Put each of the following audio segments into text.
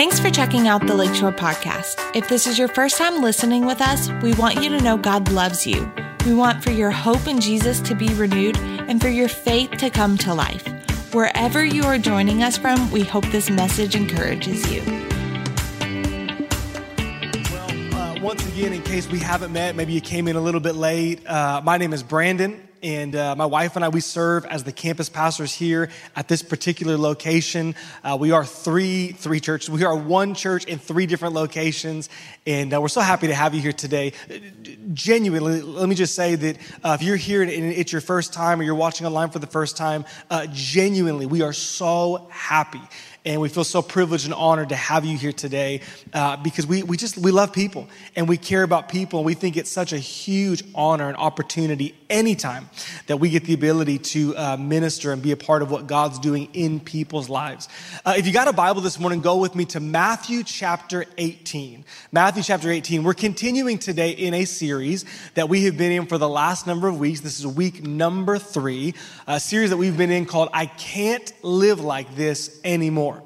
Thanks for checking out the Lakeshore Podcast. If this is your first time listening with us, we want you to know God loves you. We want for your hope in Jesus to be renewed and for your faith to come to life. Wherever you are joining us from, we hope this message encourages you. Well, uh, once again, in case we haven't met, maybe you came in a little bit late. Uh, my name is Brandon and uh, my wife and I, we serve as the campus pastors here at this particular location. Uh, we are three, three churches. We are one church in three different locations, and uh, we're so happy to have you here today. Genuinely, let me just say that uh, if you're here and it's your first time or you're watching online for the first time, uh, genuinely, we are so happy and we feel so privileged and honored to have you here today uh, because we, we just we love people and we care about people. And we think it's such a huge honor and opportunity anytime that we get the ability to uh, minister and be a part of what god's doing in people's lives. Uh, if you got a bible this morning go with me to matthew chapter 18 matthew chapter 18 we're continuing today in a series that we have been in for the last number of weeks. This is week number three a series that we've been in called i can't live like this anymore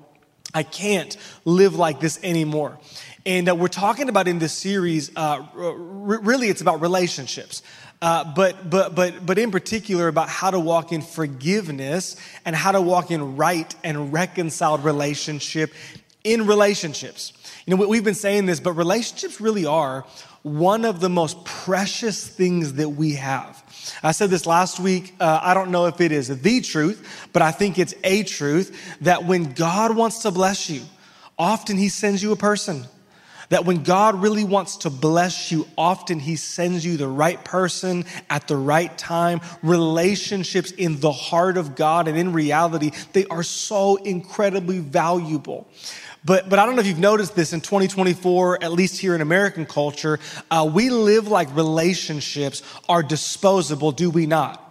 I can't live like this anymore. And uh, we're talking about in this series, uh, r- really, it's about relationships. Uh, but, but, but, but in particular, about how to walk in forgiveness and how to walk in right and reconciled relationship in relationships. You know, we've been saying this, but relationships really are one of the most precious things that we have. I said this last week. Uh, I don't know if it is the truth, but I think it's a truth that when God wants to bless you, often He sends you a person. That when God really wants to bless you, often He sends you the right person at the right time. Relationships in the heart of God and in reality, they are so incredibly valuable. But, but I don't know if you've noticed this in 2024, at least here in American culture, uh, we live like relationships are disposable, do we not?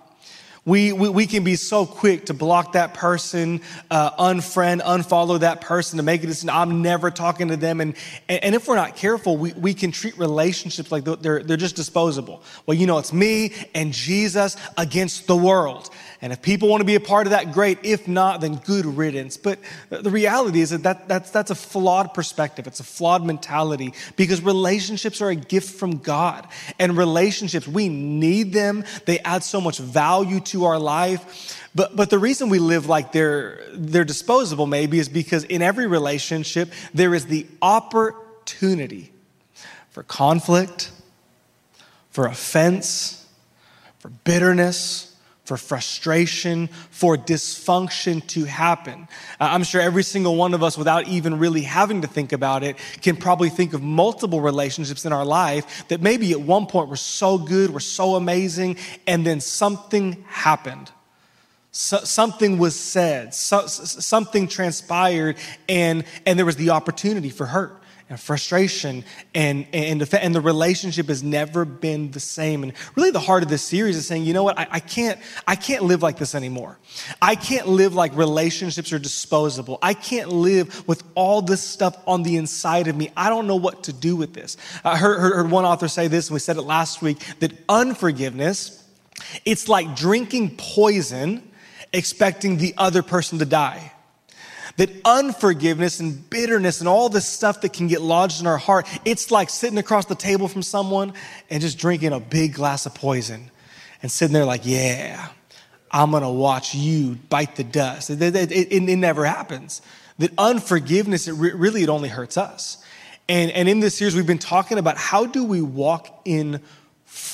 We, we, we, can be so quick to block that person, uh, unfriend, unfollow that person, to make it. I'm never talking to them. And, and if we're not careful, we, we can treat relationships like they're, they're just disposable. Well, you know, it's me and Jesus against the world. And if people want to be a part of that, great. If not, then good riddance. But the reality is that, that that's, that's a flawed perspective. It's a flawed mentality because relationships are a gift from God. And relationships, we need them. They add so much value to our life. But, but the reason we live like they're, they're disposable maybe is because in every relationship, there is the opportunity for conflict, for offense, for bitterness, for frustration, for dysfunction to happen. Uh, I'm sure every single one of us, without even really having to think about it, can probably think of multiple relationships in our life that maybe at one point were so good, were so amazing, and then something happened. So, something was said, so, something transpired, and, and there was the opportunity for hurt and frustration and, and, and the relationship has never been the same. And really the heart of this series is saying, you know what, I, I, can't, I can't live like this anymore. I can't live like relationships are disposable. I can't live with all this stuff on the inside of me. I don't know what to do with this. I heard, heard, heard one author say this, and we said it last week, that unforgiveness, it's like drinking poison expecting the other person to die. That unforgiveness and bitterness and all this stuff that can get lodged in our heart, it's like sitting across the table from someone and just drinking a big glass of poison and sitting there like, yeah, I'm gonna watch you bite the dust. It, it, it, it never happens. That unforgiveness, it re- really, it only hurts us. And, and in this series, we've been talking about how do we walk in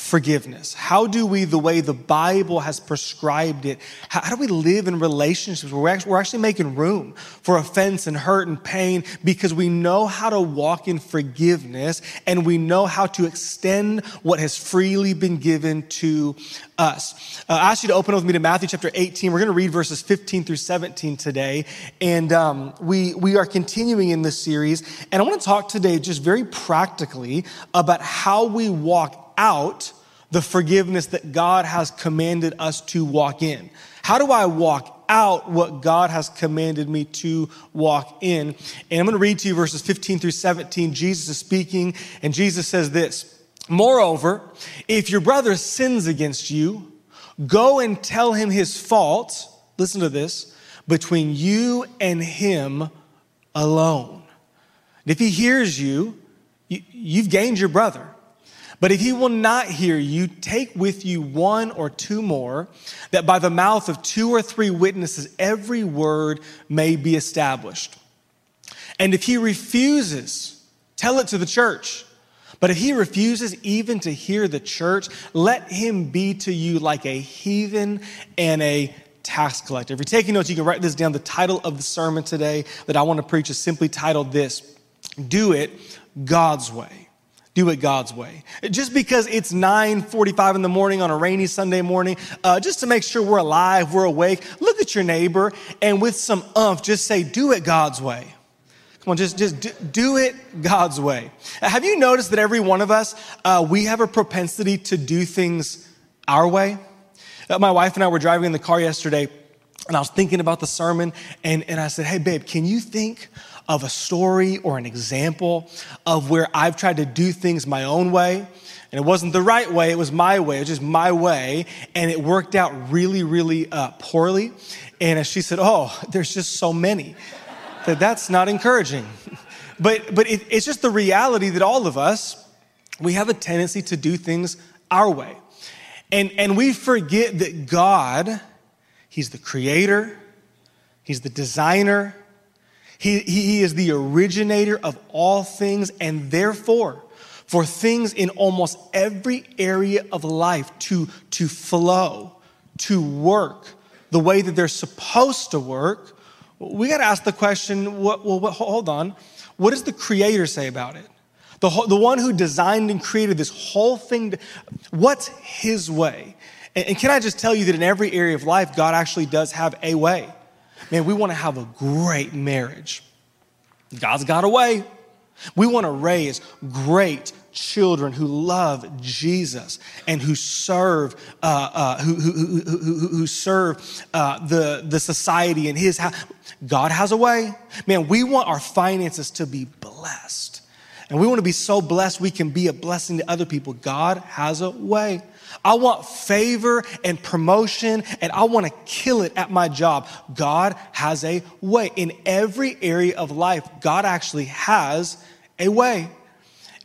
forgiveness? How do we, the way the Bible has prescribed it, how, how do we live in relationships where we're actually, we're actually making room for offense and hurt and pain because we know how to walk in forgiveness and we know how to extend what has freely been given to us. Uh, I ask you to open with me to Matthew chapter 18. We're going to read verses 15 through 17 today. And um, we, we are continuing in this series. And I want to talk today just very practically about how we walk out the forgiveness that God has commanded us to walk in. How do I walk out what God has commanded me to walk in? And I'm going to read to you verses 15 through 17. Jesus is speaking, and Jesus says this Moreover, if your brother sins against you, go and tell him his fault. Listen to this between you and him alone. And if he hears you, you have gained your brother. But if he will not hear you, take with you one or two more, that by the mouth of two or three witnesses every word may be established. And if he refuses, tell it to the church. But if he refuses even to hear the church, let him be to you like a heathen and a tax collector. If you're taking notes, you can write this down. The title of the sermon today that I want to preach is simply titled this Do It God's Way. Do it God's way. Just because it's 9:45 in the morning on a rainy Sunday morning, uh, just to make sure we're alive, we're awake. Look at your neighbor and with some umph, just say, "Do it God's way." Come on, just, just do it God's way. Have you noticed that every one of us, uh, we have a propensity to do things our way? Uh, my wife and I were driving in the car yesterday, and I was thinking about the sermon, and, and I said, Hey, babe, can you think of a story or an example of where I've tried to do things my own way? And it wasn't the right way, it was my way, it was just my way, and it worked out really, really uh, poorly. And she said, Oh, there's just so many that that's not encouraging. But, but it, it's just the reality that all of us, we have a tendency to do things our way. And, and we forget that God, He's the creator, He's the designer, he, he is the originator of all things, and therefore, for things in almost every area of life to, to flow, to work the way that they're supposed to work, we got to ask the question what, well, what, hold on. What does the Creator say about it? The, the one who designed and created this whole thing, what's His way? And, and can I just tell you that in every area of life, God actually does have a way. Man, we want to have a great marriage. God's got a way. We want to raise great children who love Jesus and who serve, uh, uh, who, who, who, who, serve uh, the, the society and His house. God has a way. Man, we want our finances to be blessed. And we want to be so blessed we can be a blessing to other people. God has a way. I want favor and promotion and I want to kill it at my job. God has a way. In every area of life, God actually has a way.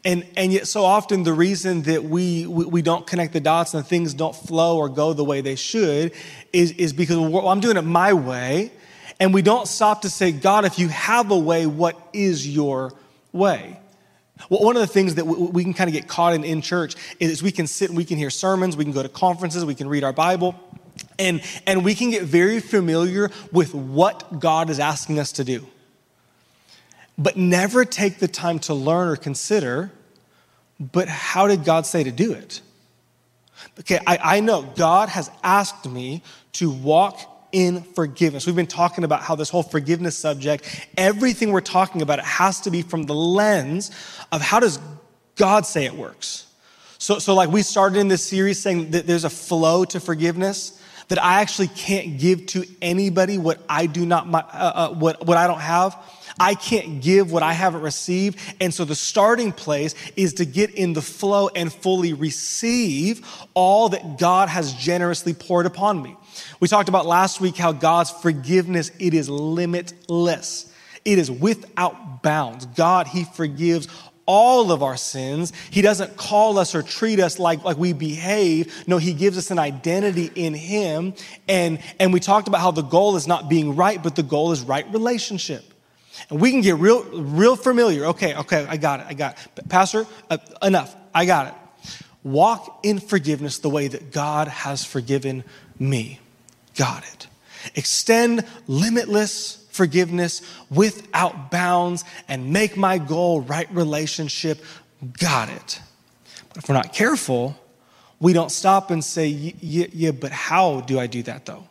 And, and yet, so often, the reason that we, we, we don't connect the dots and things don't flow or go the way they should is, is because well, I'm doing it my way. And we don't stop to say, God, if you have a way, what is your way? Well, one of the things that we can kind of get caught in in church is we can sit and we can hear sermons, we can go to conferences, we can read our Bible, and, and we can get very familiar with what God is asking us to do. But never take the time to learn or consider, but how did God say to do it? Okay, I, I know God has asked me to walk in forgiveness. We've been talking about how this whole forgiveness subject, everything we're talking about, it has to be from the lens of how does God say it works. So, so like we started in this series saying that there's a flow to forgiveness that I actually can't give to anybody what I do not, uh, uh, what, what I don't have. I can't give what I haven't received. And so the starting place is to get in the flow and fully receive all that God has generously poured upon me. We talked about last week how God's forgiveness, it is limitless. It is without bounds. God, He forgives all of our sins. He doesn't call us or treat us like, like we behave. No, He gives us an identity in Him. And, and we talked about how the goal is not being right, but the goal is right relationship. And we can get real, real familiar. Okay, okay, I got it, I got it. Pastor, uh, enough, I got it. Walk in forgiveness the way that God has forgiven me. Got it. Extend limitless forgiveness without bounds and make my goal right relationship. Got it. But if we're not careful, we don't stop and say, yeah, yeah, but how do I do that though?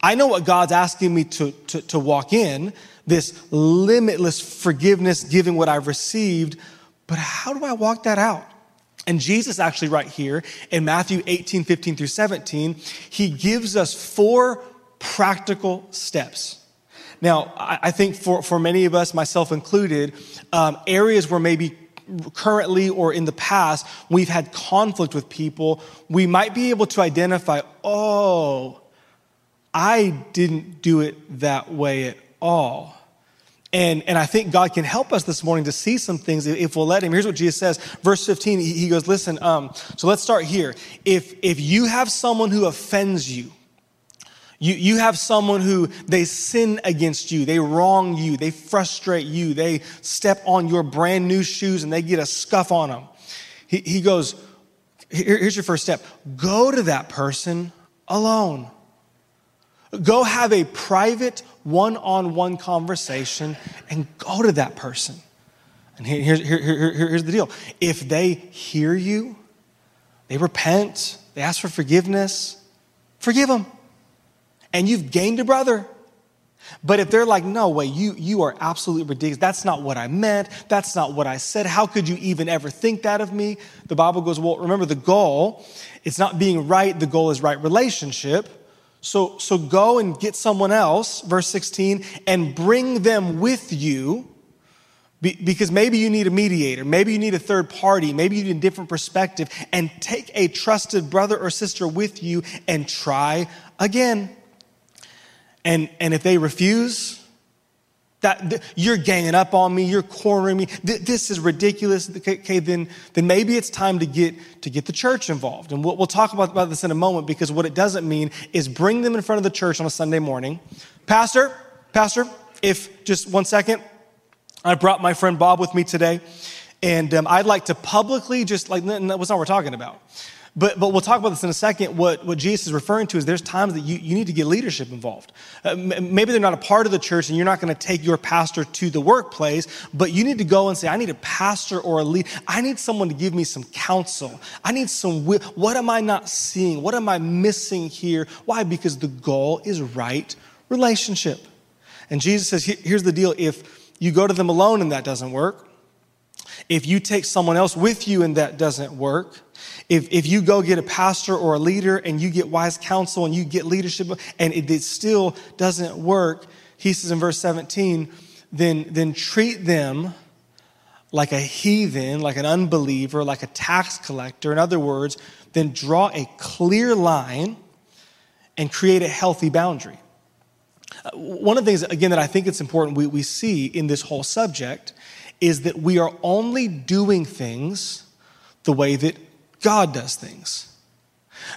I know what God's asking me to, to, to walk in, this limitless forgiveness, giving what I've received, but how do I walk that out? And Jesus, actually, right here in Matthew 18, 15 through 17, he gives us four practical steps. Now, I think for, for many of us, myself included, um, areas where maybe currently or in the past we've had conflict with people, we might be able to identify, oh, I didn't do it that way at all. And, and I think God can help us this morning to see some things if we'll let Him. Here's what Jesus says, verse 15. He goes, Listen, um, so let's start here. If, if you have someone who offends you, you, you have someone who they sin against you, they wrong you, they frustrate you, they step on your brand new shoes and they get a scuff on them. He, he goes, Here, Here's your first step go to that person alone. Go have a private one on one conversation and go to that person. And here's, here, here, here's the deal if they hear you, they repent, they ask for forgiveness, forgive them. And you've gained a brother. But if they're like, no way, you, you are absolutely ridiculous. That's not what I meant. That's not what I said. How could you even ever think that of me? The Bible goes, well, remember the goal, it's not being right. The goal is right relationship. So, so go and get someone else, verse 16, and bring them with you because maybe you need a mediator, maybe you need a third party, maybe you need a different perspective, and take a trusted brother or sister with you and try again. And, and if they refuse, that you're ganging up on me, you're cornering me. this is ridiculous. Okay, then, then maybe it's time to get to get the church involved, and we'll, we'll talk about, about this in a moment. Because what it doesn't mean is bring them in front of the church on a Sunday morning, Pastor, Pastor. If just one second, I brought my friend Bob with me today, and um, I'd like to publicly just like that's not what we're talking about. But, but we'll talk about this in a second. What, what Jesus is referring to is there's times that you, you need to get leadership involved. Uh, maybe they're not a part of the church and you're not going to take your pastor to the workplace, but you need to go and say, I need a pastor or a lead. I need someone to give me some counsel. I need some, what am I not seeing? What am I missing here? Why? Because the goal is right relationship. And Jesus says, here's the deal. If you go to them alone and that doesn't work, if you take someone else with you and that doesn't work, if, if you go get a pastor or a leader and you get wise counsel and you get leadership and it, it still doesn't work, he says in verse 17, then, then treat them like a heathen, like an unbeliever, like a tax collector. In other words, then draw a clear line and create a healthy boundary. Uh, one of the things, again, that I think it's important we, we see in this whole subject is that we are only doing things the way that God does things.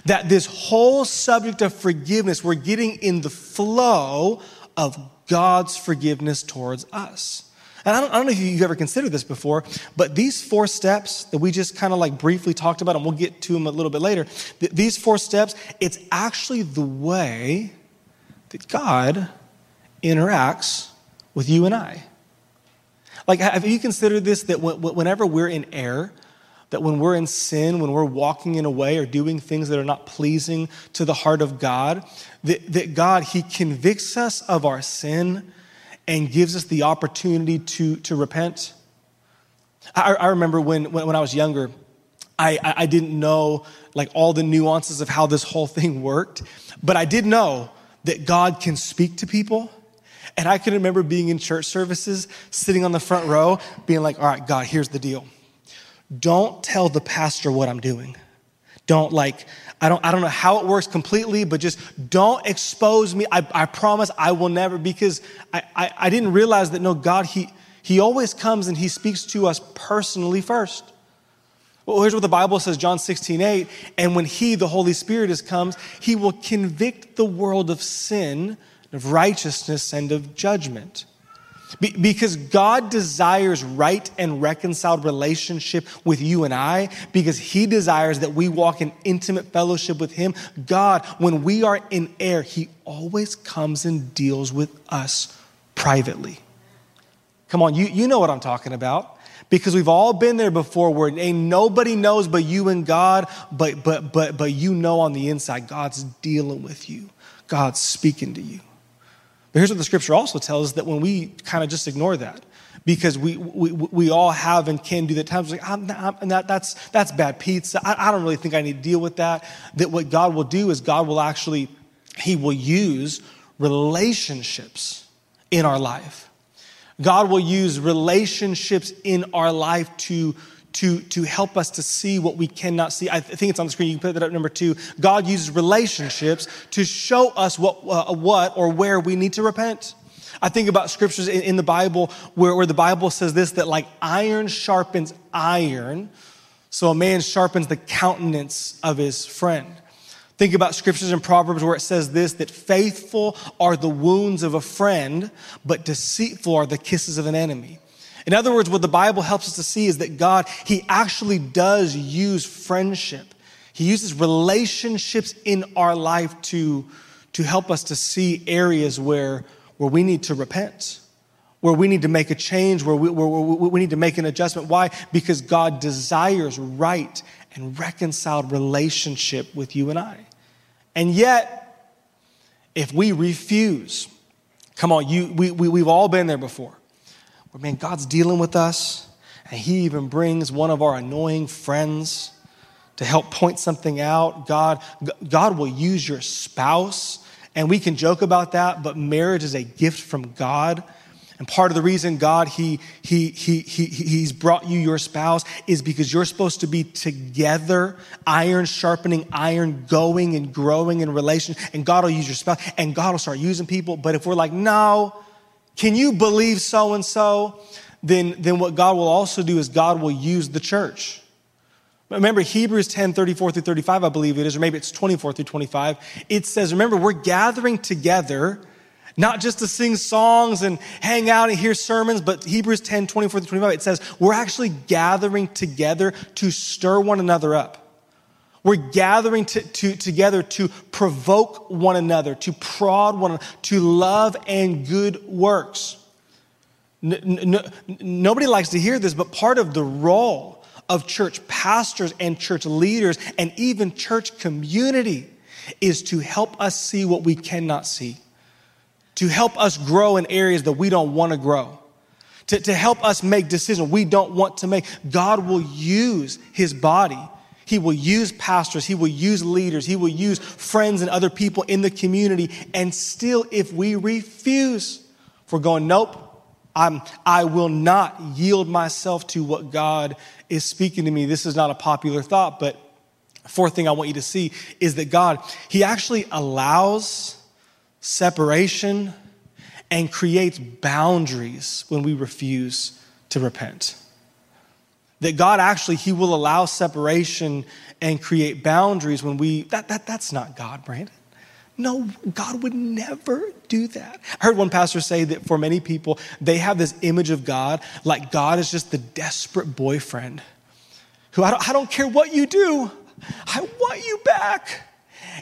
That this whole subject of forgiveness, we're getting in the flow of God's forgiveness towards us. And I don't, I don't, know if you've ever considered this before, but these four steps that we just kind of like briefly talked about, and we'll get to them a little bit later, th- these four steps, it's actually the way that God interacts with you and I. Like, have you considered this that whenever we're in error, that when we're in sin, when we're walking in a way or doing things that are not pleasing to the heart of God, that, that God, He convicts us of our sin and gives us the opportunity to, to repent. I, I remember when, when, when, I was younger, I, I, didn't know like all the nuances of how this whole thing worked, but I did know that God can speak to people. And I can remember being in church services, sitting on the front row, being like, all right, God, here's the deal don't tell the pastor what I'm doing. Don't like, I don't, I don't know how it works completely, but just don't expose me. I, I promise I will never, because I, I, I didn't realize that no, God, he, he always comes and he speaks to us personally first. Well, here's what the Bible says, John 16, 8. And when he, the Holy Spirit, is comes, he will convict the world of sin, of righteousness, and of judgment. Be- because God desires right and reconciled relationship with you and I, because He desires that we walk in intimate fellowship with Him. God, when we are in error, He always comes and deals with us privately. Come on, you, you know what I'm talking about. Because we've all been there before where ain't nobody knows but you and God, but but but but you know on the inside, God's dealing with you. God's speaking to you. But here's what the scripture also tells us that when we kind of just ignore that, because we, we, we all have and can do that times like I'm, I'm, that, that's, that's bad pizza. I, I don't really think i need to deal with that. That what god will do is god will actually he will use relationships in our life. God will use relationships in our life to to, to help us to see what we cannot see. I think it's on the screen. You can put that up number two. God uses relationships to show us what, uh, what or where we need to repent. I think about scriptures in, in the Bible where, where the Bible says this that like iron sharpens iron, so a man sharpens the countenance of his friend. Think about scriptures in Proverbs where it says this that faithful are the wounds of a friend, but deceitful are the kisses of an enemy. In other words, what the Bible helps us to see is that God, He actually does use friendship. He uses relationships in our life to, to help us to see areas where, where we need to repent, where we need to make a change, where we, where, we need to make an adjustment. Why? Because God desires right and reconciled relationship with you and I. And yet, if we refuse, come on, you, we, we, we've all been there before where, man, God's dealing with us, and He even brings one of our annoying friends to help point something out. God, God will use your spouse, and we can joke about that, but marriage is a gift from God. And part of the reason God he, he, he, he, He's brought you your spouse is because you're supposed to be together, iron sharpening iron, going and growing in relation. And God will use your spouse, and God will start using people. But if we're like, no, can you believe so and so? Then, then what God will also do is God will use the church. Remember Hebrews 10 34 through 35, I believe it is, or maybe it's 24 through 25. It says, Remember, we're gathering together, not just to sing songs and hang out and hear sermons, but Hebrews 10 24 through 25, it says, We're actually gathering together to stir one another up. We're gathering to, to, together to provoke one another, to prod one another, to love and good works. nobody likes to hear this, but part of the role of church pastors and church leaders and even church community is to help us see what we cannot see, to help us grow in areas that we don't want to grow. To, to help us make decisions we don't want to make. God will use his body he will use pastors, he will use leaders, he will use friends and other people in the community. And still, if we refuse, if we're going, nope, I'm, I will not yield myself to what God is speaking to me. This is not a popular thought, but fourth thing I want you to see is that God, He actually allows separation and creates boundaries when we refuse to repent that God actually, He will allow separation and create boundaries when we, that, that, that's not God, Brandon. No, God would never do that. I heard one pastor say that for many people, they have this image of God like God is just the desperate boyfriend who I don't, I don't care what you do, I want you back.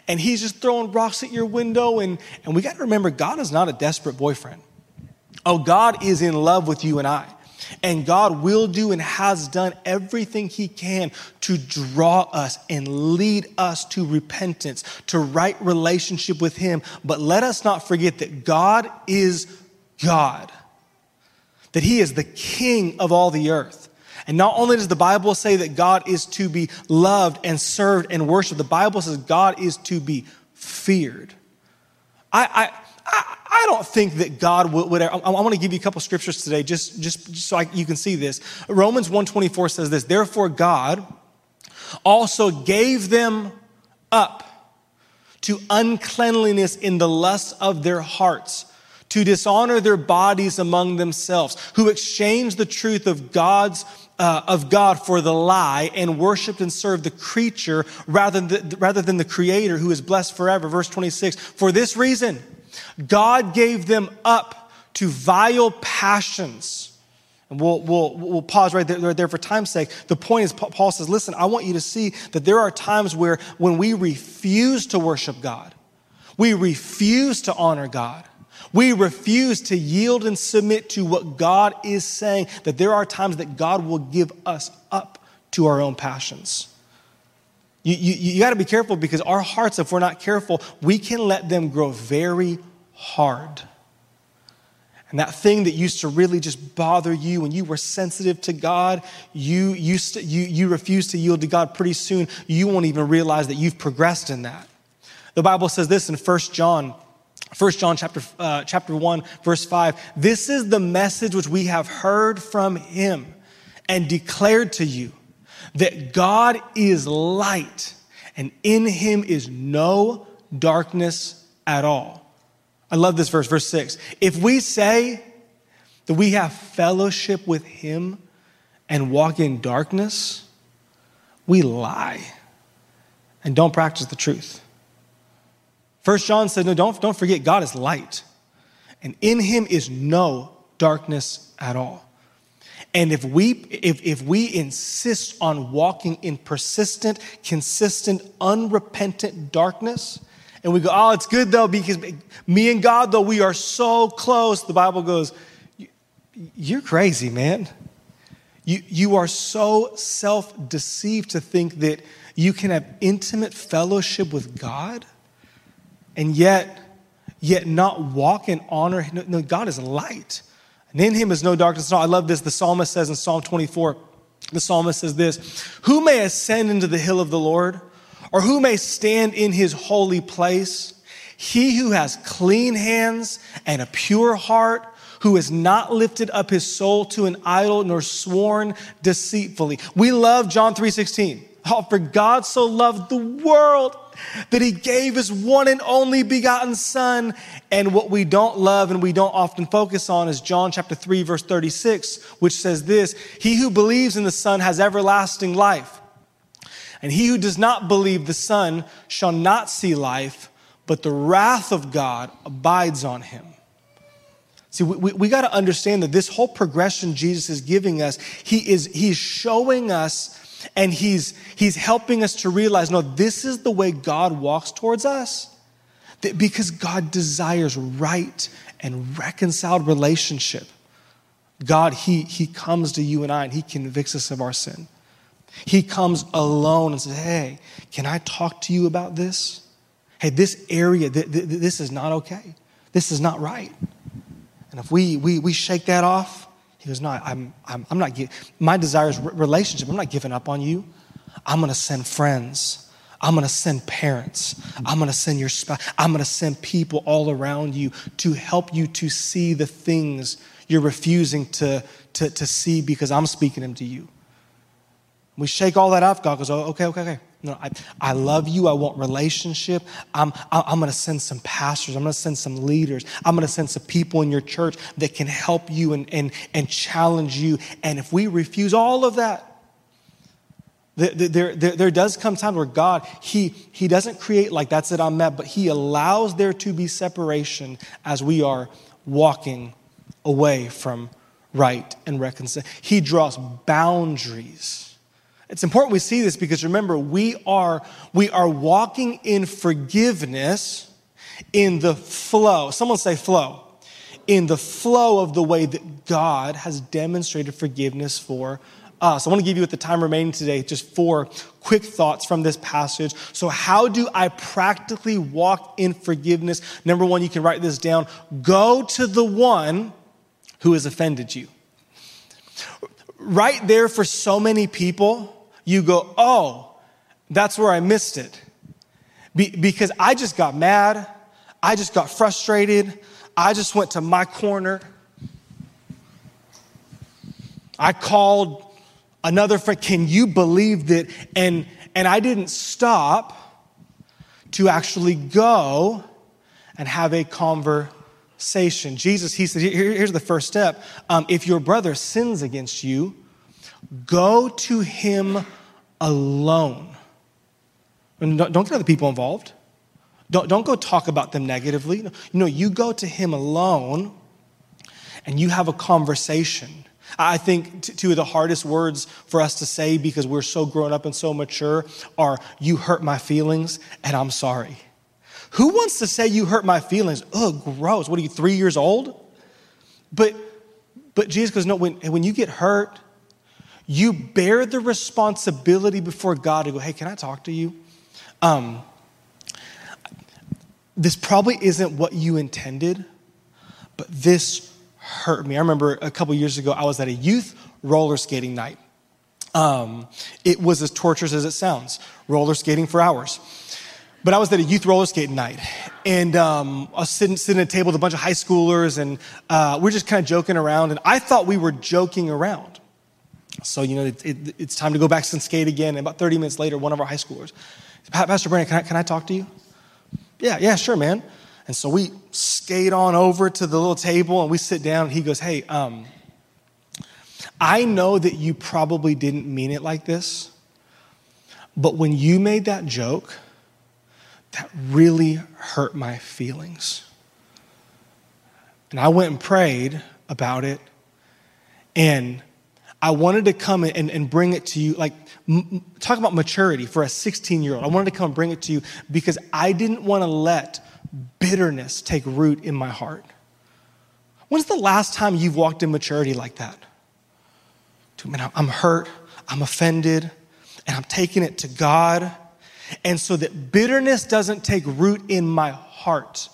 And he's just throwing rocks at your window. And, and we got to remember, God is not a desperate boyfriend. Oh, God is in love with you and I. And God will do and has done everything He can to draw us and lead us to repentance, to right relationship with Him. But let us not forget that God is God, that He is the King of all the earth. And not only does the Bible say that God is to be loved and served and worshiped, the Bible says God is to be feared. I, I I, I don't think that God would, would I, I want to give you a couple scriptures today just, just, so I, you can see this. Romans 1.24 says this, Therefore God also gave them up to uncleanliness in the lust of their hearts, to dishonor their bodies among themselves, who exchanged the truth of God's uh, of God for the lie and worshiped and served the creature rather than, rather than the creator who is blessed forever. Verse 26, for this reason, God gave them up to vile passions. And we'll, we'll, we'll pause right there, right there for time's sake. The point is, Paul says, listen, I want you to see that there are times where when we refuse to worship God, we refuse to honor God, we refuse to yield and submit to what God is saying, that there are times that God will give us up to our own passions. You, you, you got to be careful because our hearts, if we're not careful, we can let them grow very hard. And that thing that used to really just bother you when you were sensitive to God, you, you, you, you refuse to yield to God pretty soon. You won't even realize that you've progressed in that. The Bible says this in 1 John 1 John chapter, uh, chapter 1, verse 5. This is the message which we have heard from him and declared to you that God is light and in him is no darkness at all. I love this verse, verse six. If we say that we have fellowship with him and walk in darkness, we lie and don't practice the truth. First John said, no, don't, don't forget, God is light, and in him is no darkness at all. And if we, if, if we insist on walking in persistent, consistent, unrepentant darkness, and we go, oh, it's good though, because me and God, though, we are so close, the Bible goes, you're crazy, man. You, you are so self deceived to think that you can have intimate fellowship with God and yet, yet not walk in honor. No, no God is light. And in him is no darkness at all. I love this. The psalmist says in Psalm 24, the psalmist says this Who may ascend into the hill of the Lord? Or who may stand in his holy place? He who has clean hands and a pure heart, who has not lifted up his soul to an idol nor sworn deceitfully. We love John 3:16. Oh, for God so loved the world that he gave his one and only begotten son. And what we don't love and we don't often focus on is John chapter 3, verse 36, which says this He who believes in the Son has everlasting life. And he who does not believe the Son shall not see life, but the wrath of God abides on him. See, we, we, we got to understand that this whole progression Jesus is giving us, he is, he's showing us and he's, he's helping us to realize no, this is the way God walks towards us. That because God desires right and reconciled relationship. God, he, he comes to you and I and He convicts us of our sin. He comes alone and says, Hey, can I talk to you about this? Hey, this area, th- th- this is not okay. This is not right. And if we, we, we shake that off, he goes, No, I'm, I'm, I'm not, my desire is relationship. I'm not giving up on you. I'm going to send friends. I'm going to send parents. I'm going to send your spouse. I'm going to send people all around you to help you to see the things you're refusing to, to, to see because I'm speaking them to you. We shake all that off. God goes, oh, okay, okay, okay. No, I, I love you. I want relationship. I'm, I'm going to send some pastors. I'm going to send some leaders. I'm going to send some people in your church that can help you and, and, and challenge you. And if we refuse all of that, there, there, there does come time where God, he, he doesn't create like that's it, I'm met, but He allows there to be separation as we are walking away from right and reconcile. He draws boundaries it's important we see this because remember, we are, we are walking in forgiveness in the flow. Someone say flow. In the flow of the way that God has demonstrated forgiveness for us. I want to give you at the time remaining today just four quick thoughts from this passage. So, how do I practically walk in forgiveness? Number one, you can write this down go to the one who has offended you. Right there for so many people, you go, oh, that's where I missed it. Be- because I just got mad. I just got frustrated. I just went to my corner. I called another friend. Can you believe that? And, and I didn't stop to actually go and have a conversation. Jesus, he said, here, here's the first step. Um, if your brother sins against you, go to him alone. And don't, get other people involved. Don't, don't go talk about them negatively. You know, you go to him alone and you have a conversation. I think two of the hardest words for us to say because we're so grown up and so mature are, You hurt my feelings and I'm sorry. Who wants to say you hurt my feelings? Ugh, gross. What are you, three years old? But, but Jesus goes, No, when, when you get hurt, you bear the responsibility before God to go, hey, can I talk to you? Um, this probably isn't what you intended, but this hurt me. I remember a couple years ago, I was at a youth roller skating night. Um, it was as torturous as it sounds, roller skating for hours. But I was at a youth roller skating night, and um, I was sitting, sitting at a table with a bunch of high schoolers, and uh, we're just kind of joking around. And I thought we were joking around. So, you know, it, it, it's time to go back and skate again. And about 30 minutes later, one of our high schoolers, Pastor Brandon, can I, can I talk to you? Yeah, yeah, sure, man. And so we skate on over to the little table and we sit down. And he goes, Hey, um, I know that you probably didn't mean it like this, but when you made that joke, that really hurt my feelings. And I went and prayed about it, and I wanted to come and, and bring it to you, like, m- talk about maturity for a 16 year old. I wanted to come and bring it to you because I didn't want to let bitterness take root in my heart. When's the last time you've walked in maturity like that? Dude, man, I'm hurt, I'm offended, and I'm taking it to God. And so that bitterness doesn't take root in my heart,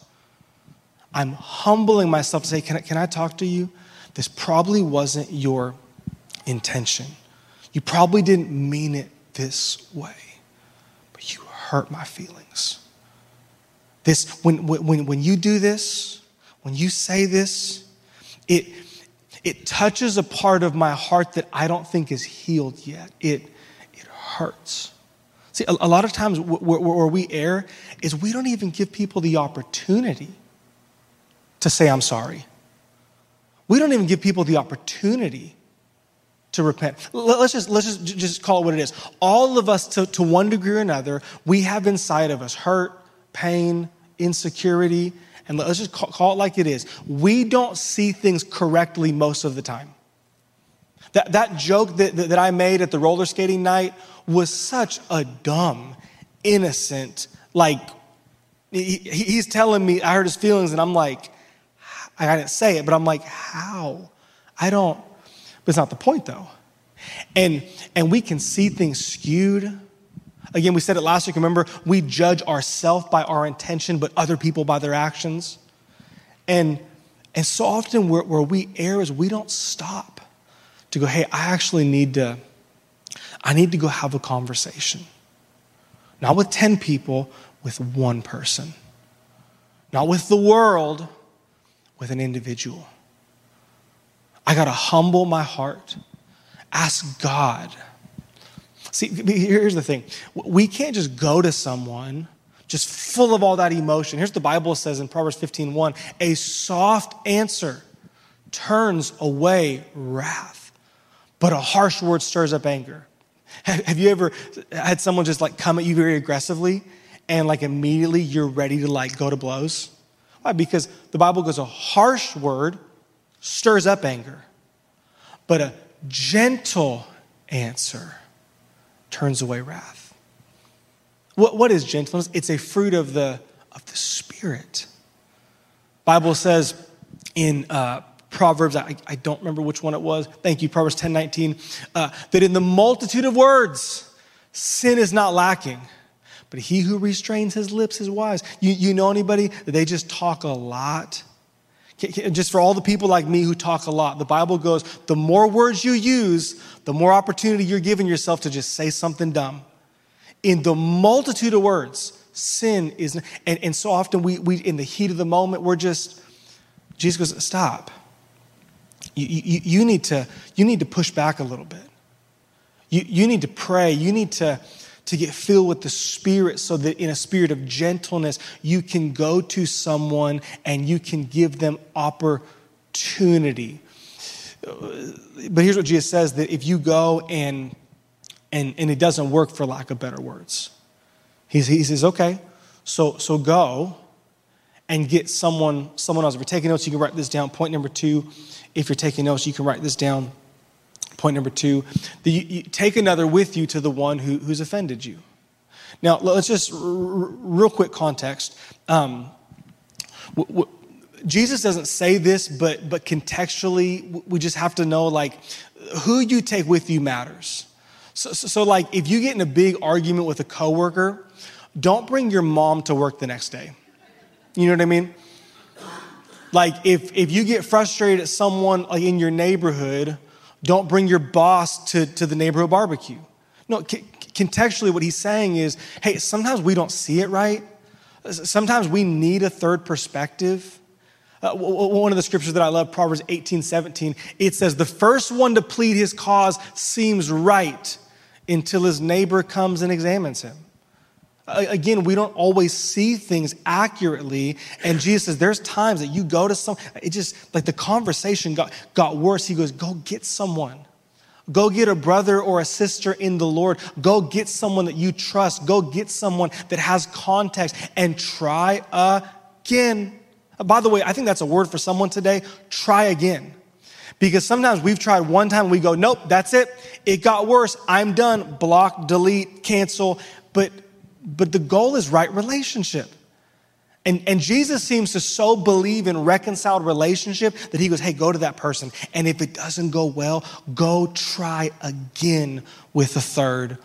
I'm humbling myself to say, Can I, can I talk to you? This probably wasn't your intention. You probably didn't mean it this way, but you hurt my feelings. This, when, when, when you do this, when you say this, it, it touches a part of my heart that I don't think is healed yet. It, it hurts. See, a, a lot of times where, where we err is we don't even give people the opportunity to say, I'm sorry. We don't even give people the opportunity to repent. Let's just, let's just, just call it what it is. All of us, to, to one degree or another, we have inside of us hurt, pain, insecurity, and let's just call, call it like it is. We don't see things correctly most of the time. That, that joke that, that, that I made at the roller skating night was such a dumb, innocent, like, he, he's telling me, I hurt his feelings, and I'm like, I didn't say it, but I'm like, how? I don't, it's not the point though. And, and we can see things skewed Again, we said it last week. Remember, we judge ourselves by our intention, but other people by their actions. And, and so often where, where we err is we don't stop to go, hey, I actually need to, I need to go have a conversation. Not with 10 people, with one person. Not with the world, with an individual. I got to humble my heart, ask God See, here's the thing we can't just go to someone just full of all that emotion. Here's what the Bible says in Proverbs 15:1, a soft answer turns away wrath, but a harsh word stirs up anger. Have you ever had someone just like come at you very aggressively and like immediately you're ready to like go to blows? Why? Because the Bible goes a harsh word stirs up anger, but a gentle answer turns away wrath. What, what is gentleness? It's a fruit of the, of the Spirit. Bible says in uh, Proverbs, I, I, don't remember which one it was. Thank you, Proverbs 10 19, uh, that in the multitude of words, sin is not lacking. But he who restrains his lips is wise. You, you know anybody that they just talk a lot? Just for all the people like me who talk a lot, the Bible goes, the more words you use, the more opportunity you're giving yourself to just say something dumb. In the multitude of words, sin is, and, and so often we, we, in the heat of the moment, we're just, Jesus goes, stop. You, you, you, need, to, you need to push back a little bit. You, you need to pray. You need to, to get filled with the Spirit so that in a spirit of gentleness, you can go to someone and you can give them opportunity. But here's what Jesus says that if you go and, and, and it doesn't work for lack of better words, he, he says, okay, so, so go and get someone, someone else. If you're taking notes, you can write this down. Point number two, if you're taking notes, you can write this down. Point number two, you take another with you to the one who, who's offended you. Now, let's just r- r- real quick context. Um, w- w- Jesus doesn't say this, but but contextually, we just have to know like who you take with you matters. So, so, so like if you get in a big argument with a coworker, don't bring your mom to work the next day. You know what I mean? Like if if you get frustrated at someone like in your neighborhood, don't bring your boss to, to the neighborhood barbecue. No, c- contextually, what he's saying is hey, sometimes we don't see it right. Sometimes we need a third perspective. Uh, one of the scriptures that I love, Proverbs 18, 17, it says, The first one to plead his cause seems right until his neighbor comes and examines him. Again, we don't always see things accurately. And Jesus says, there's times that you go to some, it just, like the conversation got, got worse. He goes, go get someone. Go get a brother or a sister in the Lord. Go get someone that you trust. Go get someone that has context and try again. By the way, I think that's a word for someone today. Try again. Because sometimes we've tried one time and we go, nope, that's it. It got worse. I'm done. Block, delete, cancel. But but the goal is right relationship. And, and Jesus seems to so believe in reconciled relationship that he goes, hey, go to that person. And if it doesn't go well, go try again with a third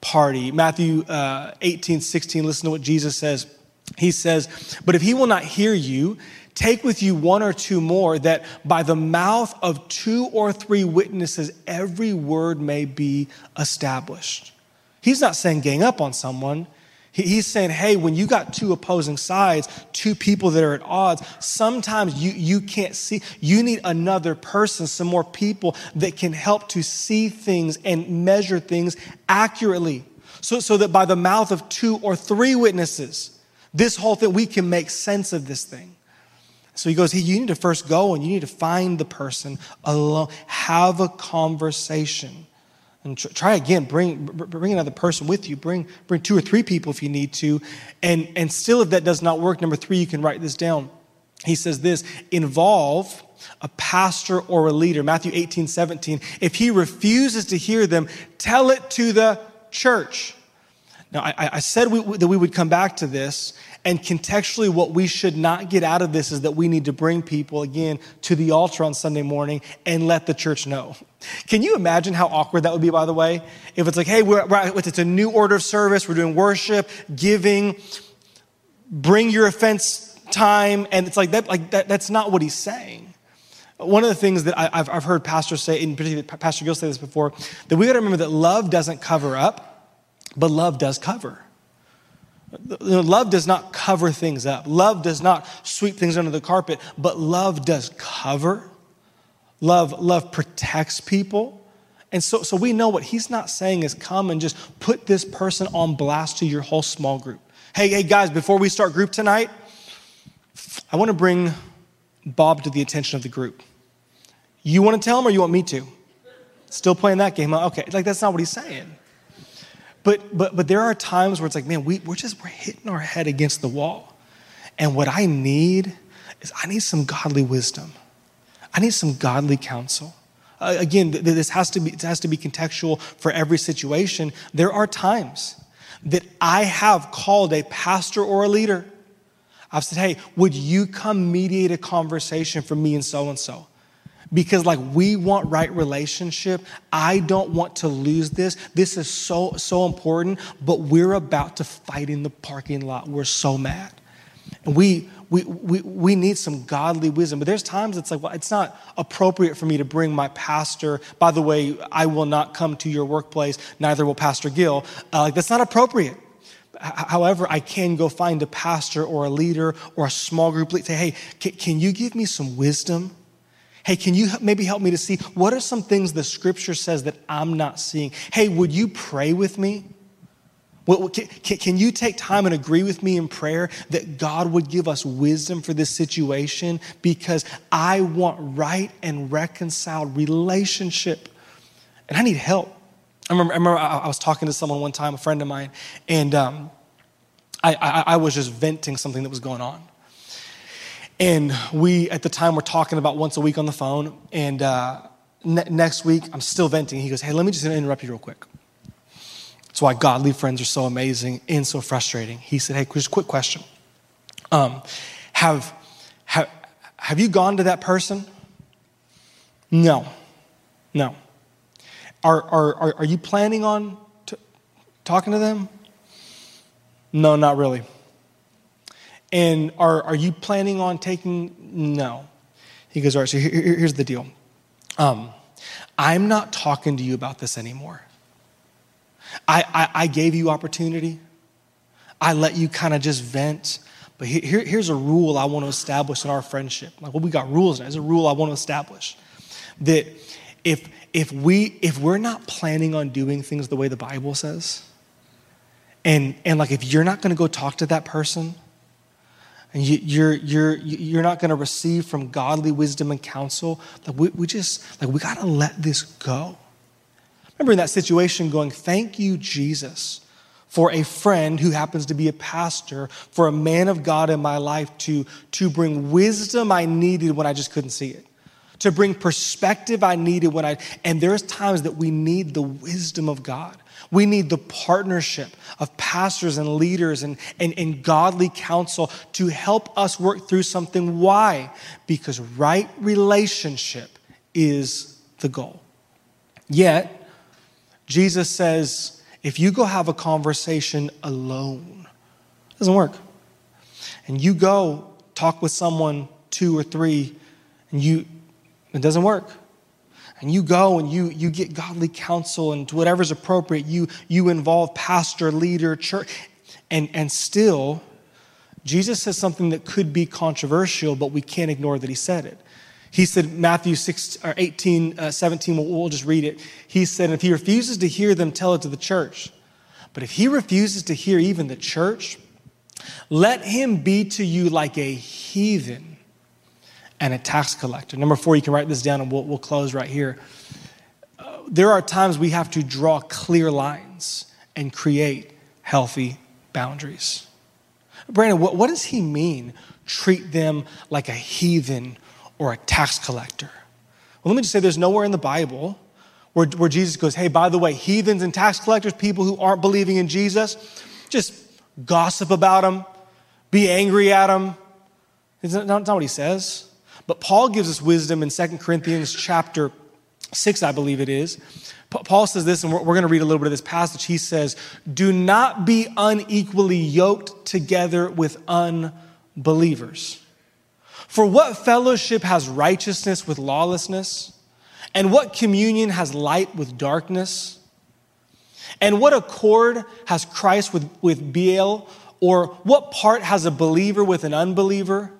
party. Matthew uh, 18, 16, listen to what Jesus says. He says, but if he will not hear you, take with you one or two more, that by the mouth of two or three witnesses, every word may be established. He's not saying gang up on someone. He's saying, hey, when you got two opposing sides, two people that are at odds, sometimes you, you can't see. You need another person, some more people that can help to see things and measure things accurately. So, so that by the mouth of two or three witnesses, this whole thing, we can make sense of this thing. So he goes, hey, you need to first go and you need to find the person alone, have a conversation. And try again, bring, bring another person with you. Bring, bring two or three people if you need to. And, and still, if that does not work, number three, you can write this down. He says this involve a pastor or a leader. Matthew 18, 17. If he refuses to hear them, tell it to the church. Now, I, I said we, that we would come back to this, and contextually, what we should not get out of this is that we need to bring people again to the altar on Sunday morning and let the church know. Can you imagine how awkward that would be, by the way? If it's like, hey, we're, it's a new order of service, we're doing worship, giving, bring your offense time, and it's like that, like that, that's not what he's saying. One of the things that I, have I've heard pastors say, in particular Pastor Gill say this before, that we got to remember that love doesn't cover up, but love does cover. Love does not cover things up. Love does not sweep things under the carpet, but love does cover. Love, love protects people. And so, so we know what he's not saying is come and just put this person on blast to your whole small group. Hey, hey, guys, before we start group tonight, I want to bring Bob to the attention of the group. You want to tell him or you want me to? Still playing that game? Okay, like that's not what he's saying. But, but, but there are times where it's like, man, we, we're just we're hitting our head against the wall. And what I need is I need some godly wisdom. I need some godly counsel. Uh, again, th- this has to be it has to be contextual for every situation. There are times that I have called a pastor or a leader. I've said, "Hey, would you come mediate a conversation for me and so and so?" Because like we want right relationship. I don't want to lose this. This is so so important but we're about to fight in the parking lot. We're so mad. And we we, we, we need some godly wisdom. But there's times it's like well it's not appropriate for me to bring my pastor. By the way i will not come to your workplace neither will pastor gill uh, like that's not appropriate. However, I can go find a pastor or a leader or a small group leader. Say, hey, can you give me some wisdom? Hey, can you maybe help me to see what are some things the scripture says that I'm not seeing? Hey, would you pray with me? Can you take time and agree with me in prayer that God would give us wisdom for this situation? Because I want right and reconciled relationship. And I need help. I remember, I, remember I was talking to someone one time, a friend of mine, and um, I, I, I was just venting something that was going on. And we, at the time, were talking about once a week on the phone. And uh, ne- next week, I'm still venting. He goes, Hey, let me just interrupt you real quick. That's why godly friends are so amazing and so frustrating. He said, Hey, just a quick question. Um, have, have, have you gone to that person? No. No. Are, are, are, are you planning on t- talking to them? No, not really. And are, are you planning on taking? No. He goes, All right, so here, here's the deal. Um, I'm not talking to you about this anymore. I, I, I gave you opportunity. I let you kind of just vent, But here, here's a rule I want to establish in our friendship. Like, well, we got rules now. There's a rule I want to establish that if if we if we're not planning on doing things the way the Bible says, and and like if you're not going to go talk to that person, and you, you're you're you're not going to receive from godly wisdom and counsel, like we, we just like we got to let this go. Remember in that situation, going, "Thank you, Jesus." for a friend who happens to be a pastor, for a man of God in my life to, to bring wisdom I needed when I just couldn't see it, to bring perspective I needed when I, and there's times that we need the wisdom of God. We need the partnership of pastors and leaders and, and, and godly counsel to help us work through something. Why? Because right relationship is the goal. Yet, Jesus says, if you go have a conversation alone, it doesn't work. And you go talk with someone two or three, and you it doesn't work. And you go and you you get godly counsel and whatever's appropriate, you you involve pastor, leader, church, and and still Jesus says something that could be controversial, but we can't ignore that he said it. He said, Matthew 6, or 18, uh, 17, we'll, we'll just read it. He said, if he refuses to hear them, tell it to the church. But if he refuses to hear even the church, let him be to you like a heathen and a tax collector. Number four, you can write this down and we'll, we'll close right here. Uh, there are times we have to draw clear lines and create healthy boundaries. Brandon, what, what does he mean? Treat them like a heathen or a tax collector. Well, let me just say there's nowhere in the Bible where, where Jesus goes, hey, by the way, heathens and tax collectors, people who aren't believing in Jesus, just gossip about them, be angry at them. It's not, not what he says. But Paul gives us wisdom in 2 Corinthians chapter 6, I believe it is. Paul says this, and we're, going to read a little bit of this passage. He says, Do not be unequally yoked together with unbelievers. For what fellowship has righteousness with lawlessness? And what communion has light with darkness? And what accord has Christ with, with Belial? Or what part has a believer with an unbeliever?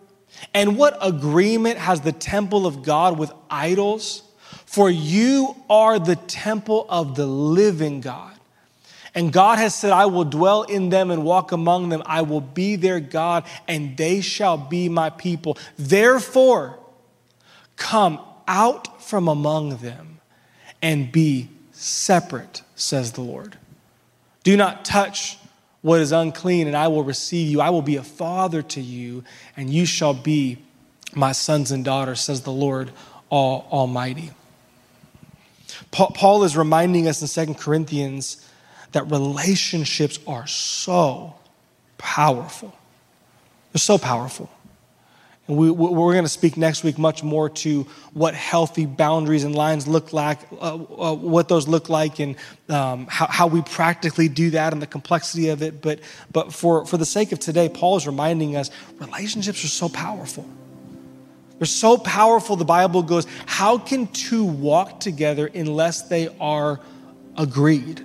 And what agreement has the temple of God with idols? For you are the temple of the living God. And God has said, I will dwell in them and walk among them. I will be their God, and they shall be my people. Therefore, come out from among them and be separate, says the Lord. Do not touch what is unclean, and I will receive you. I will be a father to you, and you shall be my sons and daughters, says the Lord Almighty. Paul is reminding us in Second Corinthians that relationships are so powerful. They're so powerful. And we, we're going to speak next week much more to what healthy boundaries and lines look like, uh, uh, what those look like, and um, how, how we practically do that and the complexity of it. But, but for, for the sake of today, Paul is reminding us relationships are so powerful. They're so powerful, the Bible goes, how can two walk together unless they are agreed?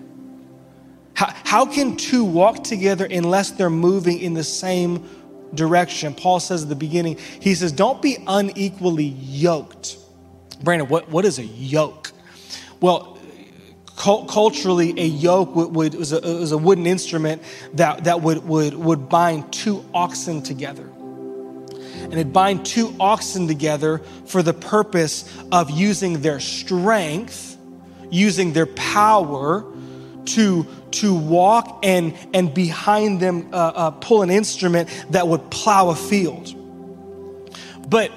How, how can two walk together unless they're moving in the same direction? Paul says at the beginning, he says, Don't be unequally yoked. Brandon, what, what is a yoke? Well, culturally, a yoke would, would, was, a, was a wooden instrument that, that would, would, would bind two oxen together. And it'd bind two oxen together for the purpose of using their strength, using their power to to walk and, and behind them uh, uh, pull an instrument that would plow a field. But,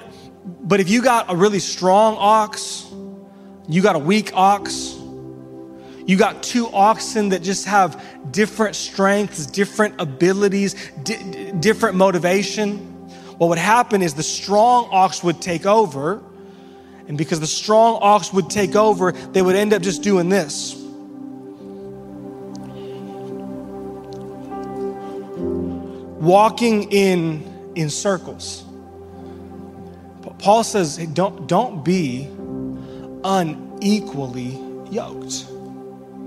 but if you got a really strong ox, you got a weak ox, you got two oxen that just have different strengths, different abilities, di- different motivation. What would happen is the strong ox would take over. And because the strong ox would take over, they would end up just doing this. Walking in, in circles. Paul says, hey, don't, don't be unequally yoked.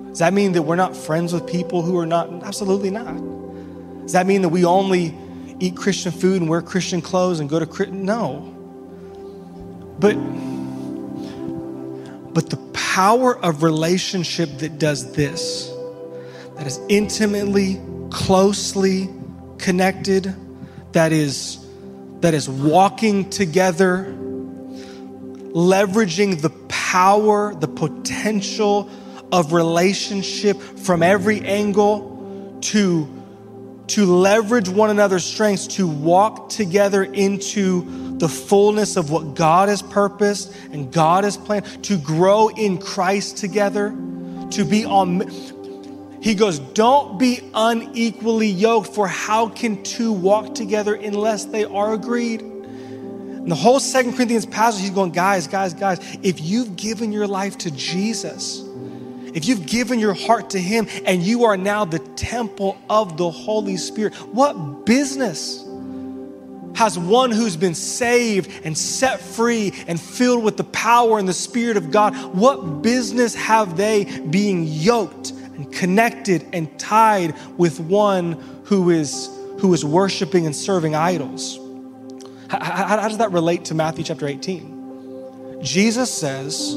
Does that mean that we're not friends with people who are not? Absolutely not. Does that mean that we only eat Christian food and wear Christian clothes and go to no. But but the power of relationship that does this, that is intimately, closely connected, that is that is walking together, leveraging the power, the potential of relationship from every angle to to leverage one another's strengths to walk together into the fullness of what God has purposed and God has planned, to grow in Christ together, to be on. He goes, Don't be unequally yoked, for how can two walk together unless they are agreed? And the whole Second Corinthians passage, he's going, Guys, guys, guys, if you've given your life to Jesus, if you've given your heart to Him and you are now the temple of the Holy Spirit, what business has one who's been saved and set free and filled with the power and the Spirit of God? What business have they being yoked and connected and tied with one who is, who is worshiping and serving idols? How, how, does that relate to Matthew chapter 18? Jesus says,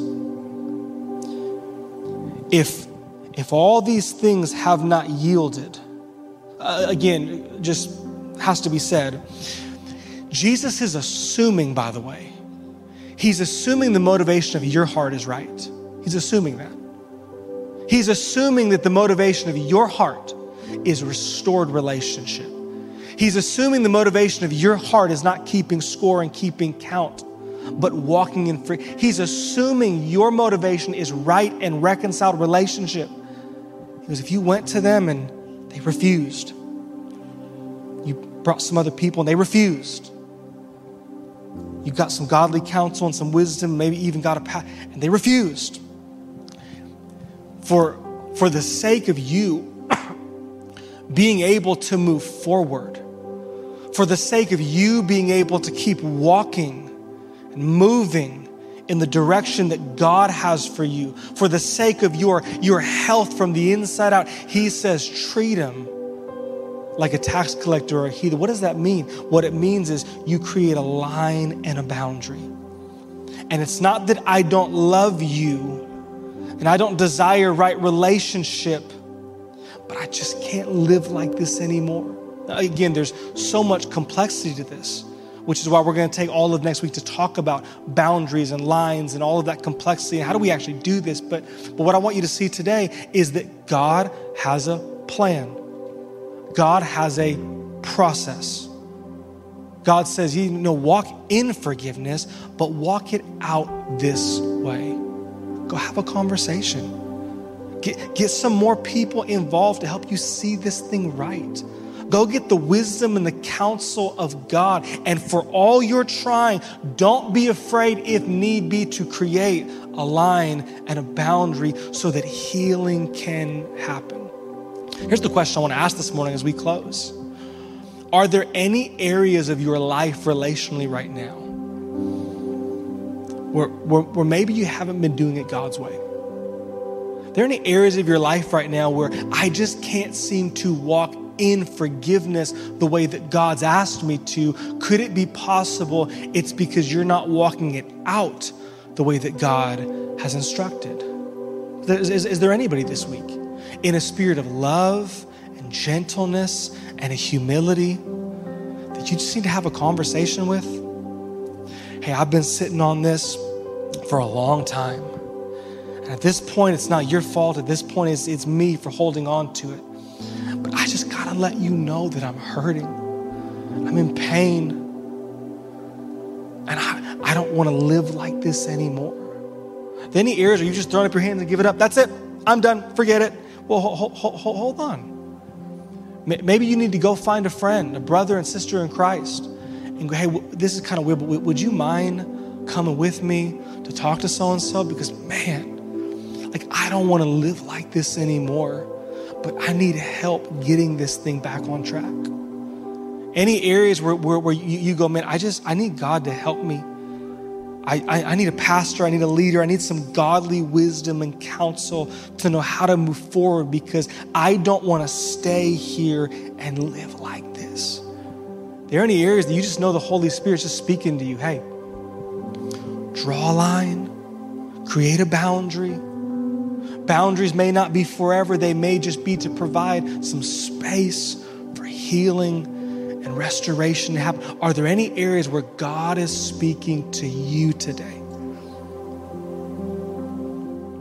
if if all these things have not yielded uh, again just has to be said jesus is assuming by the way he's assuming the motivation of your heart is right he's assuming that he's assuming that the motivation of your heart is restored relationship he's assuming the motivation of your heart is not keeping score and keeping count but walking in free. He's assuming your motivation is right and reconciled relationship. Because if you went to them and they refused, you brought some other people and they refused. You got some godly counsel and some wisdom, maybe even got a path, and they refused. For, for the sake of you being able to move forward, for the sake of you being able to keep walking and moving in the direction that God has for you, for the sake of your, your health from the inside out, He says, treat Him like a tax collector or a heathen. What does that mean? What it means is you create a line and a boundary. And it's not that I don't love you and I don't desire right relationship, but I just can't live like this anymore. Again, there's so much complexity to this which is why we're going to take all of next week to talk about boundaries and lines and all of that complexity and how do we actually do this. But, but what I want you to see today is that God has a plan, God has a process. God says, you know, walk in forgiveness, but walk it out this way. Go have a conversation. Get, get some more people involved to help you see this thing right. Go get the wisdom and the counsel of God. And for all you're trying, don't be afraid, if need be, to create a line and a boundary so that healing can happen. Here's the question I want to ask this morning as we close Are there any areas of your life relationally right now where, where, where maybe you haven't been doing it God's way? there any areas of your life right now where I just can't seem to walk in forgiveness the way that God's asked me to, could it be possible it's because you're not walking it out the way that God has instructed? Is, is, is there anybody this week in a spirit of love and gentleness and a humility that you just need to have a conversation with? Hey, I've been sitting on this for a long time. And at this point, it's not your fault. At this point, it's, it's me for holding on to it. But I just got to let you know that I'm hurting. I'm in pain. And I, I don't want to live like this anymore. Then any areas where you just throwing up your hands and give it up, that's it. I'm done. Forget it. Well, hold, hold, hold on. Maybe you need to go find a friend, a brother and sister in Christ, and go, hey, this is kind of weird, but would you mind coming with me to talk to so and so? Because, man, like, I don't want to live like this anymore but I need help getting this thing back on track. Any areas where, where, where you, you, go, man, I just, I need God to help me. I, I, I need a pastor, I need a leader, I need some godly wisdom and counsel to know how to move forward because I don't want to stay here and live like this. There are any areas that you just know the Holy Spirit's just speaking to you? Hey, draw a line, create a boundary. Boundaries may not be forever, they may just be to provide some space for healing and restoration to happen. Are there any areas where God is speaking to you today?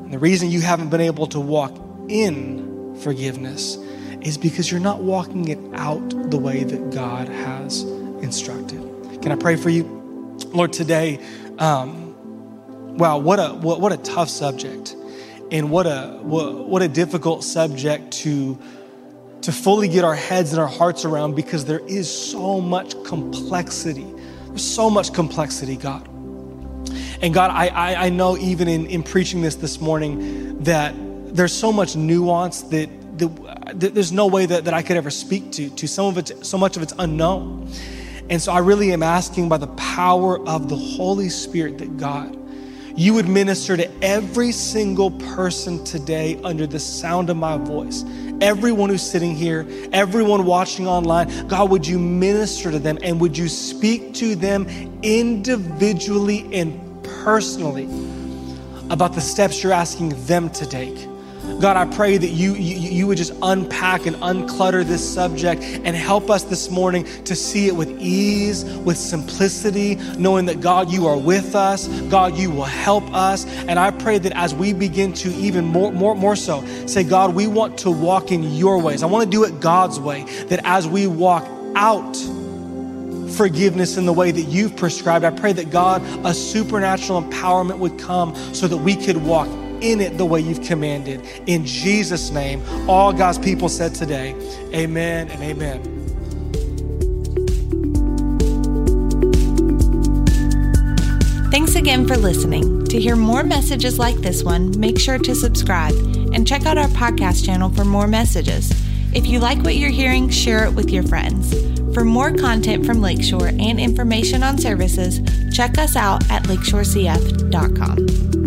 And the reason you haven't been able to walk in forgiveness is because you're not walking it out the way that God has instructed. Can I pray for you? Lord, today, um, wow, what a, what, what a tough subject. And what a, what, what a difficult subject to, to fully get our heads and our hearts around because there is so much complexity. There's so much complexity, God. And God, I, I, I know even in, in preaching this this morning that there's so much nuance that there's no way that, that I could ever speak to. To some of it, so much of it's unknown. And so I really am asking by the power of the Holy Spirit that God, you would minister to every single person today under the sound of my voice. Everyone who's sitting here, everyone watching online, God, would you minister to them and would you speak to them individually and personally about the steps you're asking them to take? God, I pray that you, you, you would just unpack and unclutter this subject and help us this morning to see it with ease, with simplicity, knowing that God, you are with us. God, you will help us. And I pray that as we begin to even more, more, more so say, God, we want to walk in your ways. I want to do it God's way. That as we walk out, forgiveness in the way that you've prescribed. I pray that God, a supernatural empowerment would come so that we could walk in it the way you've commanded. In Jesus' name, all God's people said today, Amen and Amen. Thanks again for listening. To hear more messages like this one, make sure to subscribe and check out our podcast channel for more messages. If you like what you're hearing, share it with your friends. For more content from Lakeshore and information on services, check us out at lakeshorecf.com.